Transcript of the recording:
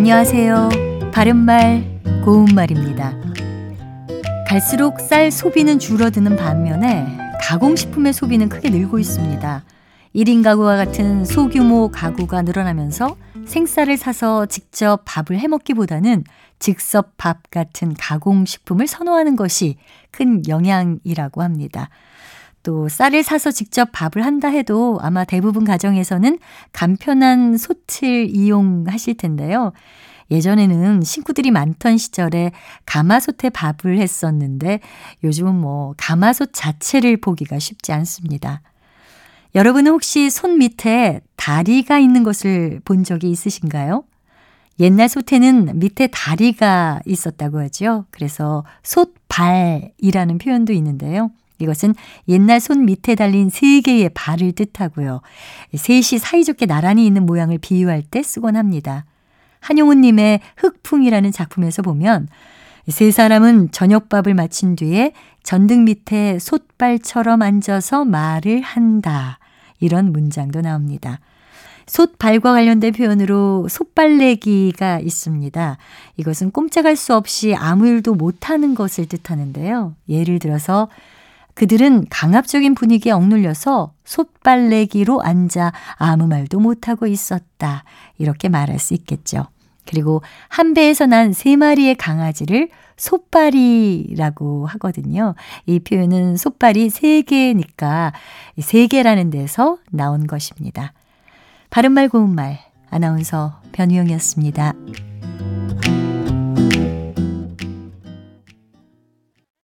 안녕하세요. 바른말, 고운말입니다. 갈수록 쌀 소비는 줄어드는 반면에 가공식품의 소비는 크게 늘고 있습니다. 1인 가구와 같은 소규모 가구가 늘어나면서 생쌀을 사서 직접 밥을 해 먹기보다는 즉석 밥 같은 가공식품을 선호하는 것이 큰 영향이라고 합니다. 또 쌀을 사서 직접 밥을 한다 해도 아마 대부분 가정에서는 간편한 솥을 이용하실 텐데요. 예전에는 식구들이 많던 시절에 가마솥에 밥을 했었는데 요즘은 뭐 가마솥 자체를 보기가 쉽지 않습니다. 여러분은 혹시 손 밑에 다리가 있는 것을 본 적이 있으신가요? 옛날 솥에는 밑에 다리가 있었다고 하죠. 그래서 솥발이라는 표현도 있는데요. 이것은 옛날 손 밑에 달린 세 개의 발을 뜻하고요. 셋이 사이좋게 나란히 있는 모양을 비유할 때 쓰곤 합니다. 한용운님의 흑풍이라는 작품에서 보면 세 사람은 저녁밥을 마친 뒤에 전등 밑에 솥발처럼 앉아서 말을 한다. 이런 문장도 나옵니다. 솥발과 관련된 표현으로 솥발내기가 있습니다. 이것은 꼼짝할 수 없이 아무 일도 못하는 것을 뜻하는데요. 예를 들어서 그들은 강압적인 분위기에 억눌려서 솥발내기로 앉아 아무 말도 못하고 있었다. 이렇게 말할 수 있겠죠. 그리고 한 배에서 난 세 마리의 강아지를 솥발이라고 하거든요. 이 표현은 솥발이 세 개니까 세 개라는 데서 나온 것입니다. 바른말 고운말 아나운서 변희영이었습니다.